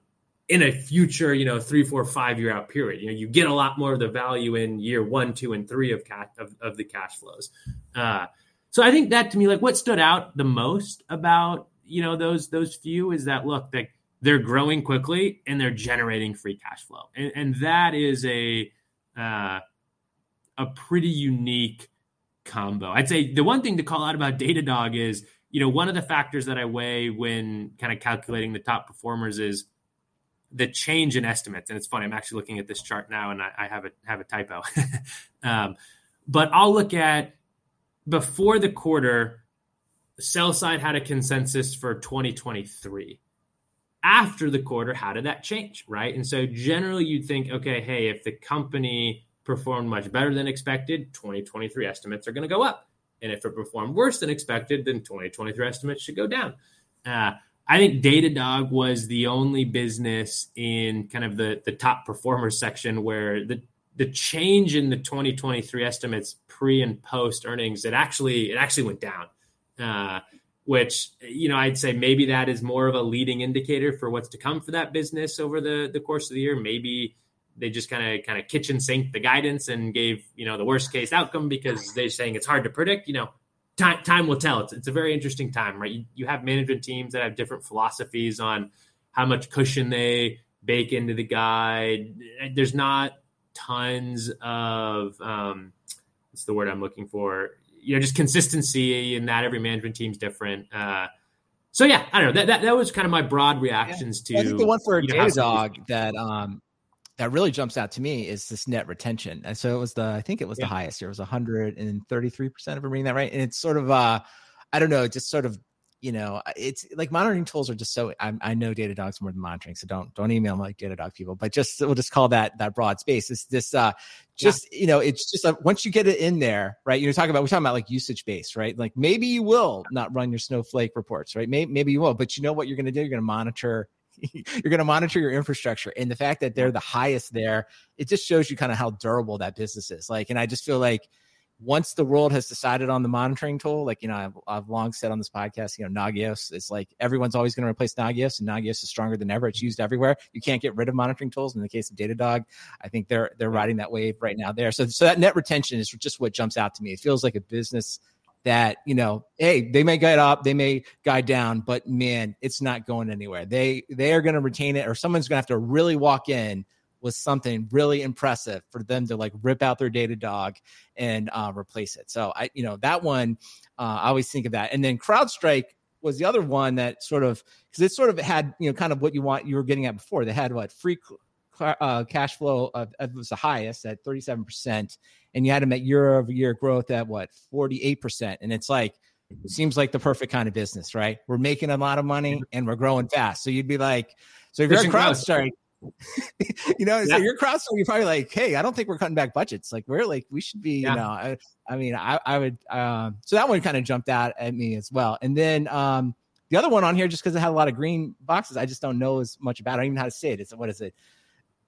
in a future, you know, three, four, five year out period. You know, you get a lot more of the value in year one, two, and three of cash of, of the cash flows. Uh, so I think that to me, like what stood out the most about you know those those few is that look, that they're growing quickly and they're generating free cash flow, and, and that is a uh, a pretty unique combo. I'd say the one thing to call out about Datadog is you know one of the factors that I weigh when kind of calculating the top performers is the change in estimates, and it's funny. I'm actually looking at this chart now, and I, I have a have a typo. um, but I'll look at before the quarter. Sell side had a consensus for 2023. After the quarter, how did that change? Right, and so generally you'd think, okay, hey, if the company performed much better than expected, 2023 estimates are going to go up. And if it performed worse than expected, then 2023 estimates should go down. Uh, I think Datadog was the only business in kind of the the top performers section where the the change in the 2023 estimates pre and post earnings it actually it actually went down uh, which you know i'd say maybe that is more of a leading indicator for what's to come for that business over the the course of the year maybe they just kind of kind of kitchen sink the guidance and gave you know the worst case outcome because they're saying it's hard to predict you know time time will tell. It's it's a very interesting time, right? You, you have management teams that have different philosophies on how much cushion they bake into the guide. There's not tons of um, what's the word I'm looking for? You know, just consistency in that every management team's different. Uh, so yeah, I don't know. That, that that was kind of my broad reactions yeah. to. I think the one for you know, Datadog that um, that really jumps out to me is this net retention. And so it was the, I think it was yeah. the highest here. It was 133% of I'm reading that right. And it's sort of, uh, I don't know, just sort of, you know, it's like monitoring tools are just so, I, I know Datadog's more than monitoring. So don't, don't email me like Datadog people, but just, we'll just call that, that broad space. It's this, uh, just, yeah. you know, it's just, uh, once you get it in there, right. You're talking about, we're talking about like usage based, right? Like maybe you will not run your Snowflake reports, right? Maybe, maybe you will, but you know what you're going to do? You're going to monitor you're going to monitor your infrastructure and the fact that they're the highest there it just shows you kind of how durable that business is like and i just feel like once the world has decided on the monitoring tool, like you know, I've, I've long said on this podcast, you know, Nagios, it's like everyone's always going to replace Nagios, and Nagios is stronger than ever. It's mm-hmm. used everywhere. You can't get rid of monitoring tools. In the case of Datadog, I think they're they're riding that wave right now there. So so that net retention is just what jumps out to me. It feels like a business that you know hey they may guide up they may guide down but man it's not going anywhere they they are going to retain it or someone's going to have to really walk in with something really impressive for them to like rip out their Datadog and uh, replace it. So I, you know, that one, uh, I always think of that. And then CrowdStrike was the other one that sort of because it sort of had you know kind of what you want you were getting at before. They had what free uh, cash flow of, of was the highest at thirty seven percent, and you had them at year over year growth at what forty eight percent, and it's like. Seems like the perfect kind of business, right? We're making a lot of money and we're growing fast. So you'd be like, so if you're CrowdStrike, you know, yeah. so you're crossing, you're probably like, hey, I don't think we're cutting back budgets. Like we're like, we should be, yeah. you know, I, I mean, I, I would, um, so that one kind of jumped out at me as well. And then, um, the other one on here, just because it had a lot of green boxes, I just don't know as much about. I don't even know how to say it. It's what is it?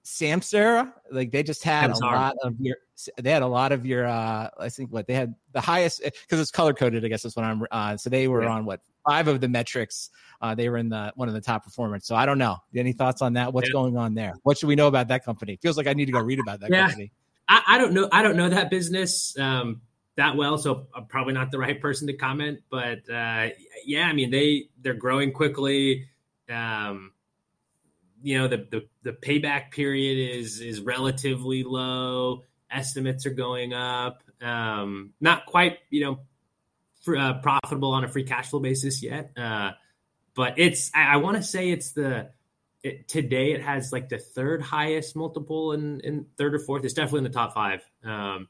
Samsara, like they just had a lot of your, they had a lot of your, uh, I think what they had the highest because it's color coded. I guess that's what I'm. Uh, so they were yeah. on what five of the metrics. Uh, they were in the one of the top performers. So I don't know. Any thoughts on that? What's yeah. going on there? What should we know about that company? Feels like I need to go read about that yeah. company. I, I, don't know. I don't know that business um, that well, so I'm probably not the right person to comment. But uh, yeah, I mean they they're growing quickly. Um, you know the, the the payback period is is relatively low. Estimates are going up. Um, not quite, you know, for, uh, profitable on a free cash flow basis yet. Uh, but it's I, I want to say it's the it, today it has like the third highest multiple in, in third or fourth. It's definitely in the top five. Um,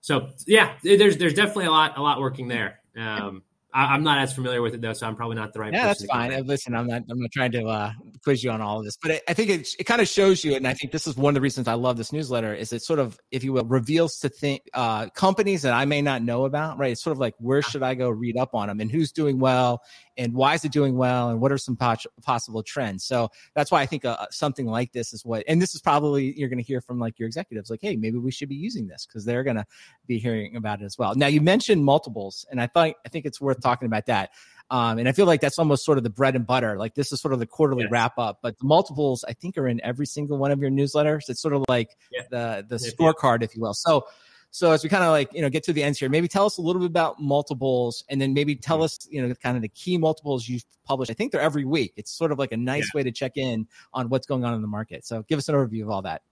so yeah, there's there's definitely a lot a lot working there. Um, I, am not as familiar with it though, so I'm probably not the right. Person. Yeah, that's fine. Listen, I'm not. I'm not trying to uh, quiz you on all of this, but I, I think it it kind of shows you, and I think this is one of the reasons I love this newsletter. Is it sort of, if you will, reveals to think uh, companies that I may not know about. Right? It's sort of like where should I go read up on them, and who's doing well, and why is it doing well, and what are some po- possible trends. So that's why I think uh, something like this is what, and this is probably you're going to hear from like your executives, like, hey, maybe we should be using this because they're going to be hearing about it as well. Now you mentioned multiples, and I thought I think it's worth talking about that. Um, and I feel like that's almost sort of the bread and butter. Like this is sort of the quarterly yes. wrap up, but the multiples I think are in every single one of your newsletters. It's sort of like yeah. the the yeah, scorecard, yeah. if you will. So so as we kind of like you know get to the ends here, maybe tell us a little bit about multiples, and then maybe tell us you know kind of the key multiples you've published. I think they're every week. It's sort of like a nice way to check in on what's going on in the market. So give us an overview of all that.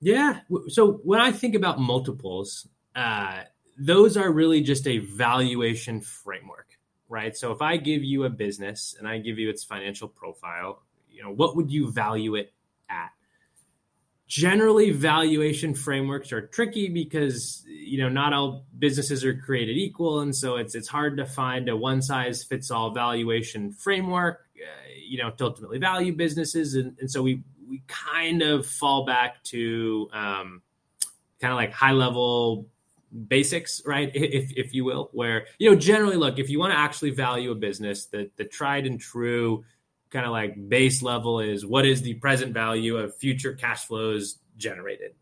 Yeah. So when I think about multiples, uh, those are really just a valuation framework right? So if I give you a business and I give you its financial profile, you know, what would you value it at? Generally, valuation frameworks are tricky because you know not all businesses are created equal, and so it's it's hard to find a one size fits all valuation framework. Uh, you know, to ultimately value businesses, and, and so we we kind of fall back to um, kind of like high level basics, right? If if you will, where you know generally look if you want to actually value a business, the the tried and true kind of like base level is what is the present value of future cash flows generated,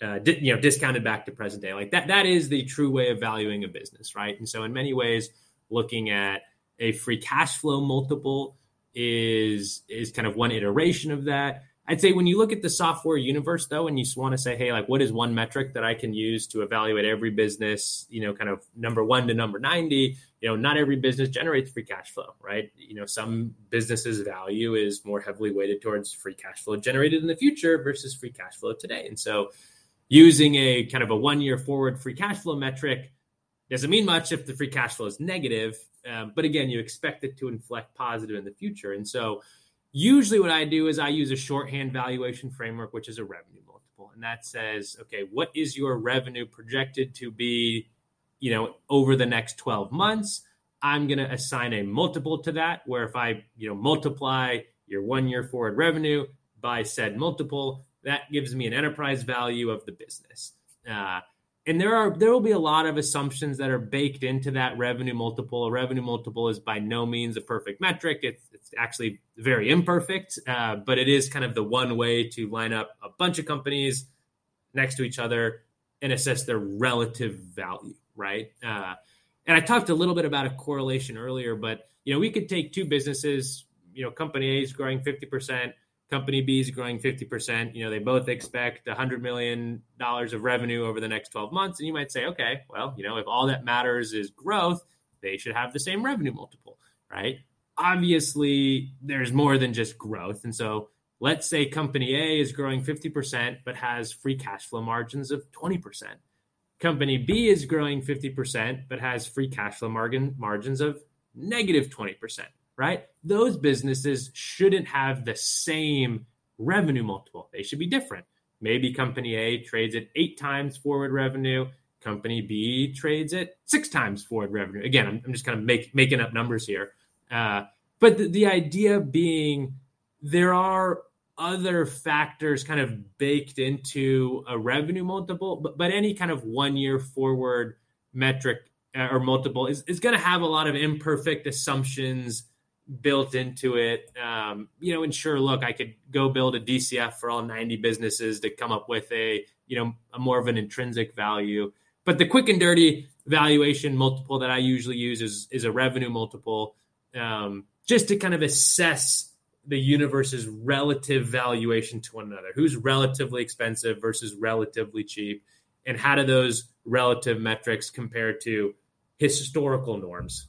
uh, di- you know, discounted back to present day. Like that that is the true way of valuing a business, right? And so in many ways, looking at a free cash flow multiple is is kind of one iteration of that I'd say when you look at the software universe, though, and you just want to say, hey, like, what is one metric that I can use to evaluate every business, you know, kind of number one to number 90, you know, not every business generates free cash flow, right? You know, some businesses' value is more heavily weighted towards free cash flow generated in the future versus free cash flow today. And so using a kind of a one year forward free cash flow metric doesn't mean much if the free cash flow is negative. Um, but again, you expect it to inflect positive in the future. And so, Usually, what I do is I use a shorthand valuation framework, which is a revenue multiple, and that says, okay, what is your revenue projected to be, you know, over the next 12 months? I'm going to assign a multiple to that, where if I, you know, multiply your one year forward revenue by said multiple, that gives me an enterprise value of the business. Uh, and there are there will be a lot of assumptions that are baked into that revenue multiple. A revenue multiple is by no means a perfect metric. It's, it's actually very imperfect, uh, but it is kind of the one way to line up a bunch of companies next to each other and assess their relative value, right? Uh, and I talked a little bit about a correlation earlier, but you know, we could take two businesses. You know, company A is growing fifty percent, company B is growing fifty percent. You know, they both expect hundred million dollars of revenue over the next twelve months, and you might say, okay, well, you know, if all that matters is growth, they should have the same revenue multiple, right? Obviously, there's more than just growth, and so let's say company A is growing 50% but has free cash flow margins of 20%. Company B is growing 50% but has free cash flow margin margins of negative 20%, right? Those businesses shouldn't have the same revenue multiple. They should be different. Maybe company A trades at 8 times forward revenue, company B trades at 6 times forward revenue. Again, I'm, I'm just kind of make, making up numbers here. Uh, but the, the idea being there are other factors kind of baked into a revenue multiple, but, but any kind of one year forward metric uh, or multiple is, is going to have a lot of imperfect assumptions built into it. Um, you know, and sure, look, I could go build a DCF for all 90 businesses to come up with a, you know, a more of an intrinsic value. But the quick and dirty valuation multiple that I usually use is, is a revenue multiple um, just to kind of assess the universe's relative valuation to one another. Who's relatively expensive versus relatively cheap? And how do those relative metrics compare to historical norms?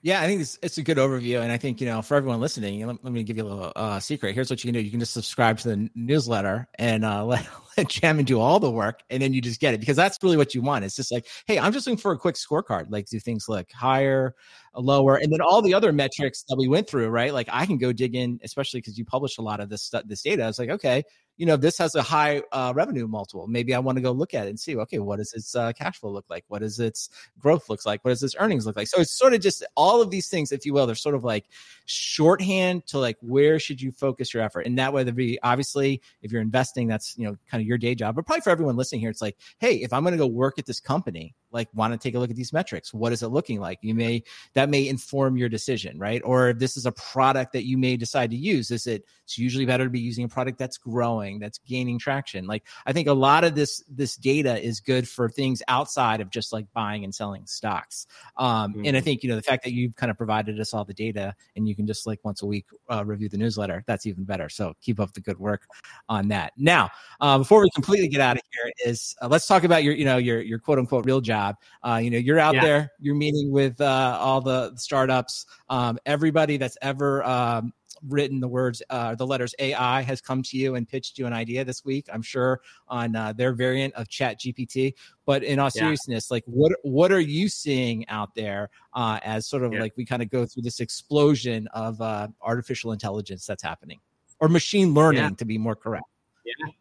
Yeah, I think it's, it's a good overview, and I think you know for everyone listening, let, let me give you a little uh, secret. Here's what you can do: you can just subscribe to the newsletter and uh, let let Jamin do all the work, and then you just get it because that's really what you want. It's just like, hey, I'm just looking for a quick scorecard. Like, do things look higher, lower, and then all the other metrics that we went through, right? Like, I can go dig in, especially because you publish a lot of this this data. It's like, okay, you know, this has a high uh, revenue multiple. Maybe I want to go look at it and see, okay, what does its uh, cash flow look like? What does its growth looks like? What does its earnings look like? So it's sort of just all of these things, if you will, they're sort of like shorthand to like where should you focus your effort, and that way there be obviously if you're investing, that's you know kind of your day job, but probably for everyone listening here, it's like, hey, if I'm going to go work at this company, like want to take a look at these metrics. What is it looking like? You may that may inform your decision right? Or if this is a product that you may decide to use is it it's usually better to be using a product that's growing that's gaining traction. Like i think a lot of this this data is good for things outside of just like buying and selling stocks. Um, mm-hmm. and i mm-hmm. think you know the fact that you've kind of provided us all the data and you can just like once a week uh, review the newsletter that's even better. So keep up the good work on that. Now uh, before we completely get out of here is uh, let's talk about your you know your your quote unquote real job job. Uh, you know, you're out yeah. there, you're meeting with uh, all the startups. Um, everybody that's ever um, written the words, uh, the letters AI has come to you and pitched you an idea this week. I'm sure on uh, their variant of ChatGPT. But in all seriousness, yeah. like what what are you seeing out there uh, as sort of yeah. like we kind of go through this explosion of uh, artificial intelligence that's happening, or machine learning yeah. to be more correct? Yeah,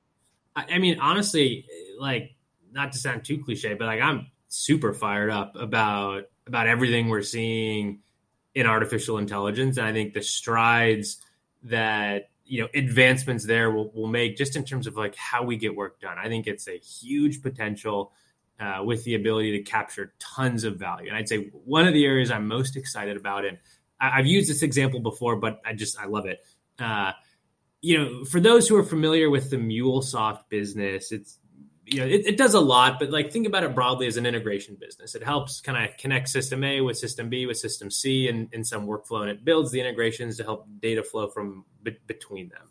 I mean, honestly, like not to sound too cliche, but like I'm super fired up about about everything we're seeing in artificial intelligence, and I think the strides that you know advancements there will, will make just in terms of like how we get work done. I think it's a huge potential uh, with the ability to capture tons of value. And I'd say one of the areas I'm most excited about, and I, have used this example before, but I just I love it. Uh, you know, for those who are familiar with the MuleSoft business, it's you know, it, it, does a lot, but like think about it broadly as an integration business. It helps kind of connect system A with system B with system C in, in some workflow, and it builds the integrations to help data flow from be- between them.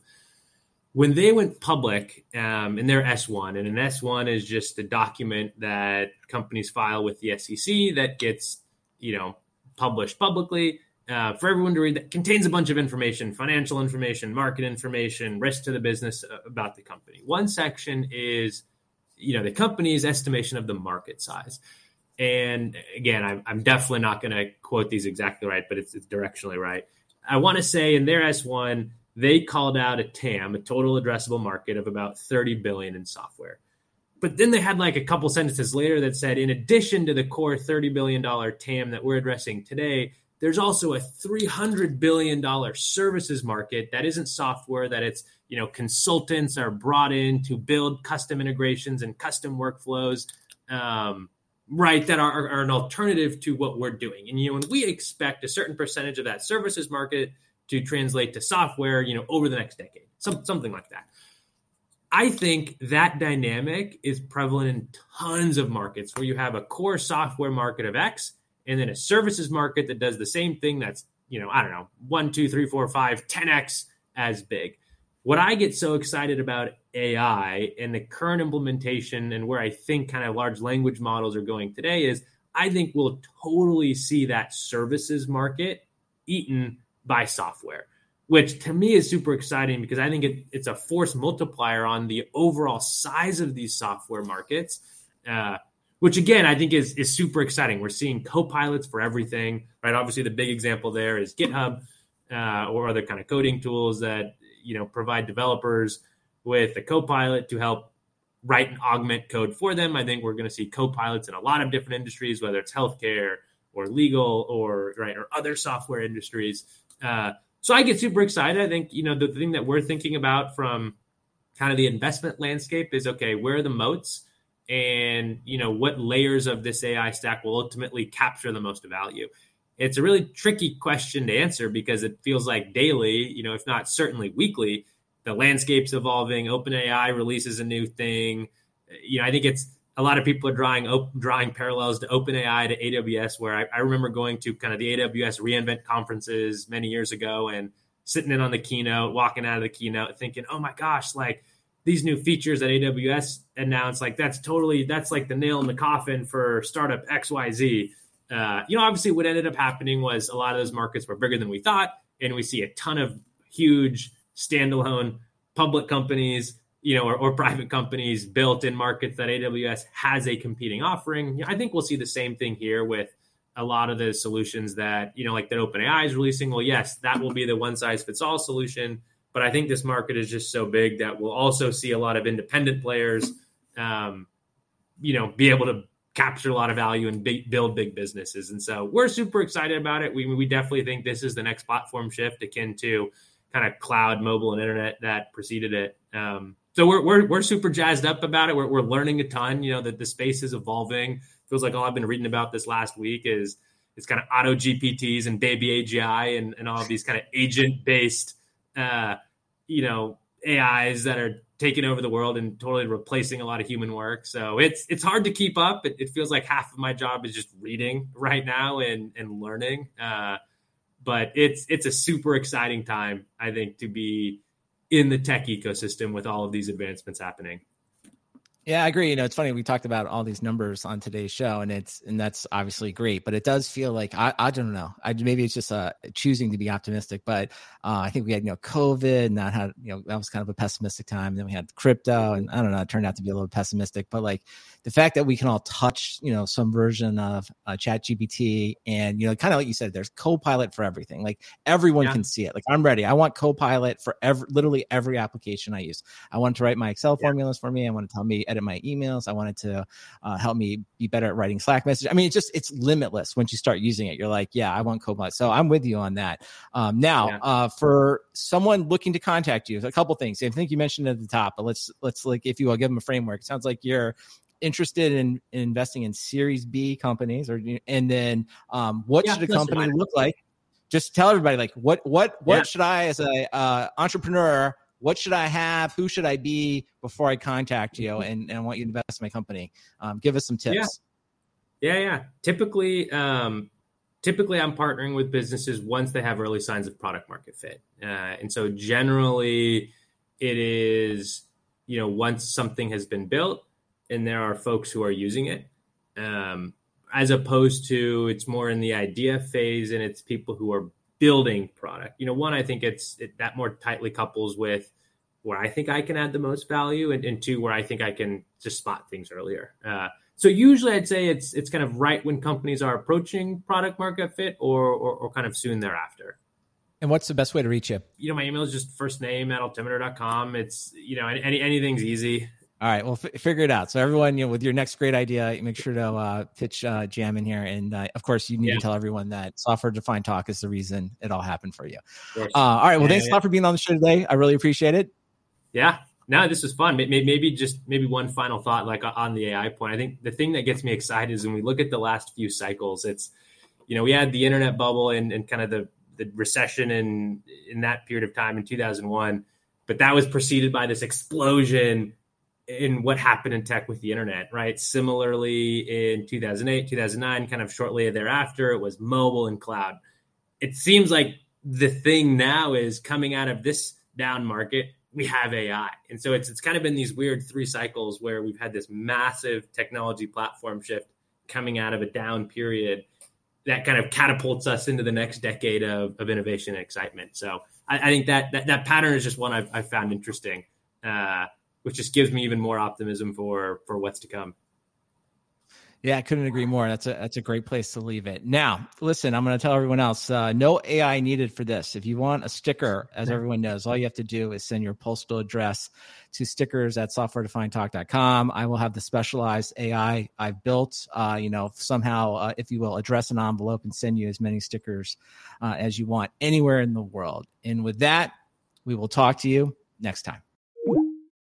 When they went public um, in their S1, and an S1 is just a document that companies file with the SEC that gets, you know, published publicly uh, for everyone to read that contains a bunch of information financial information market information risk to the business uh, about the company one section is you know the company's estimation of the market size. And again, I'm, I'm definitely not going to quote these exactly right, but it's, it's directionally right. I want to say in their S1, they called out a TAM, a total addressable market of about 30 billion in software. But then they had like a couple sentences later that said, in addition to the core $30 billion TAM that we're addressing today, there's also a $300 billion services market that isn't software, that it's you know consultants are brought in to build custom integrations and custom workflows um, right that are, are, an alternative to what we're doing. And you know when we expect a certain percentage of that services market to translate to software you know over the next decade some, something like that. I think that dynamic is prevalent in tons of markets where you have a core software market of X and then a services market that does the same thing that's, you know, I don't know, one, two, three, four, five, 10x as big. What I get so excited about AI and the current implementation and where I think kind of large language models are going today is I think we'll totally see that services market eaten by software which to me is super exciting because I think it, it's a force multiplier on the overall size of these software markets. Uh, which again I think is is super exciting. We're seeing co-pilots for everything, right? Obviously, the big example there is GitHub uh, or other kind of coding tools that you know provide developers with a co-pilot to help write and augment code for them. I think we're going to see co-pilots in a lot of different industries, whether it's healthcare or legal or right or other software industries. Uh, so I get super excited. I think, you know, the thing that we're thinking about from kind of the investment landscape is okay, where are the moats? And, you know, what layers of this AI stack will ultimately capture the most value? It's a really tricky question to answer because it feels like daily, you know, if not certainly weekly, the landscape's evolving. OpenAI releases a new thing. You know, I think it's a lot of people are drawing drawing parallels to OpenAI to AWS, where I, I, remember going to kind of the AWS reInvent conferences many years ago and sitting in on the keynote, walking out of the keynote, thinking, "Oh my gosh, like these new features that AWS announced, like that's totally that's like the nail in the coffin for startup XYZ. Uh, you know, obviously, what ended up happening was a lot of those markets were bigger than we thought, and we see a ton of huge standalone public companies you know, or, or, private companies built in markets that AWS has a competing offering. I think we'll see the same thing here with a lot of the solutions that, you know, like that OpenAI is releasing. Well, yes, that will be the one size fits all solution. But I think this market is just so big that we'll also see a lot of independent players, um, you know, be able to capture a lot of value and build big businesses. And so we're super excited about it. We, we definitely think this is the next platform shift akin to kind of cloud, mobile, and internet that preceded it. Um, so we're, we're, we're super jazzed up about it. We're, we're learning a ton. You know that the space is evolving. Feels like all I've been reading about this last week is it's kind of auto GPTs and baby AGI and, and all of these kind of agent based, uh, you know, AIs that are taking over the world and totally replacing a lot of human work. So it's it's hard to keep up. It, it feels like half of my job is just reading right now and and learning. Uh, but it's it's a super exciting time, I think, to be in the tech ecosystem with all of these advancements happening. Yeah, I agree. You know, it's funny we talked about all these numbers on today's show, and it's and that's obviously great. But it does feel like I, I don't know. I maybe it's just uh, choosing to be optimistic. But uh, I think we had you know COVID, and that had you know that was kind of a pessimistic time. And then we had crypto, and I don't know. It turned out to be a little pessimistic. But like the fact that we can all touch you know some version of uh, ChatGPT, and you know, kind of like you said, there's Copilot for everything. Like everyone yeah. can see it. Like I'm ready. I want Copilot for every literally every application I use. I want to write my Excel yeah. formulas for me. I want to tell me edit my emails. I wanted to uh, help me be better at writing Slack messages. I mean, it's just it's limitless once you start using it. You're like, yeah, I want Copilot. So I'm with you on that. Um, now, yeah. uh, for someone looking to contact you, a couple things. I think you mentioned at the top, but let's let's like if you will give them a framework. It sounds like you're interested in, in investing in Series B companies, or and then um, what yeah, should a company look like? Just tell everybody like what what what yeah. should I as a uh, entrepreneur what should I have? Who should I be before I contact you? Mm-hmm. And, and I want you to invest in my company. Um, give us some tips. Yeah, yeah. yeah. Typically, um, typically I'm partnering with businesses once they have early signs of product market fit. Uh, and so generally, it is you know once something has been built and there are folks who are using it. Um, as opposed to it's more in the idea phase and it's people who are building product. You know, one, I think it's it, that more tightly couples with where I think I can add the most value, and, and two, where I think I can just spot things earlier. Uh, so usually, I'd say it's it's kind of right when companies are approaching product market fit, or, or, or kind of soon thereafter. And what's the best way to reach you? You know, my email is just first name at altimeter.com. It's, you know, any, anything's easy. All right, well, f- figure it out. So everyone, you know, with your next great idea, make sure to uh, pitch uh, Jamin here, and uh, of course, you need yeah. to tell everyone that software defined talk is the reason it all happened for you. Uh, all right, well, yeah, thanks a lot for being on the show today. I really appreciate it. Yeah, no, this was fun. Maybe just maybe one final thought, like on the AI point. I think the thing that gets me excited is when we look at the last few cycles. It's you know we had the internet bubble and, and kind of the the recession in in that period of time in 2001 but that was preceded by this explosion in what happened in tech with the internet, right? Similarly, in 2008, 2009, kind of shortly thereafter, it was mobile and cloud. It seems like the thing now is coming out of this down market, we have AI. And so it's it's kind of been these weird three cycles where we've had this massive technology platform shift coming out of a down period that kind of catapults us into the next decade of, of innovation and excitement. So I, I think that, that, that pattern is just one I've, I've found interesting, uh, which just gives me even more optimism for for what's to come. Yeah, I couldn't agree more. That's a that's a great place to leave it. Now, listen, I'm going to tell everyone else, uh, no AI needed for this. If you want a sticker, as everyone knows, all you have to do is send your postal address to stickers at softwaredefinedtalk.com. I will have the specialized AI I've built, uh, you know, somehow, uh, if you will, address an envelope and send you as many stickers uh, as you want anywhere in the world. And with that, we will talk to you next time.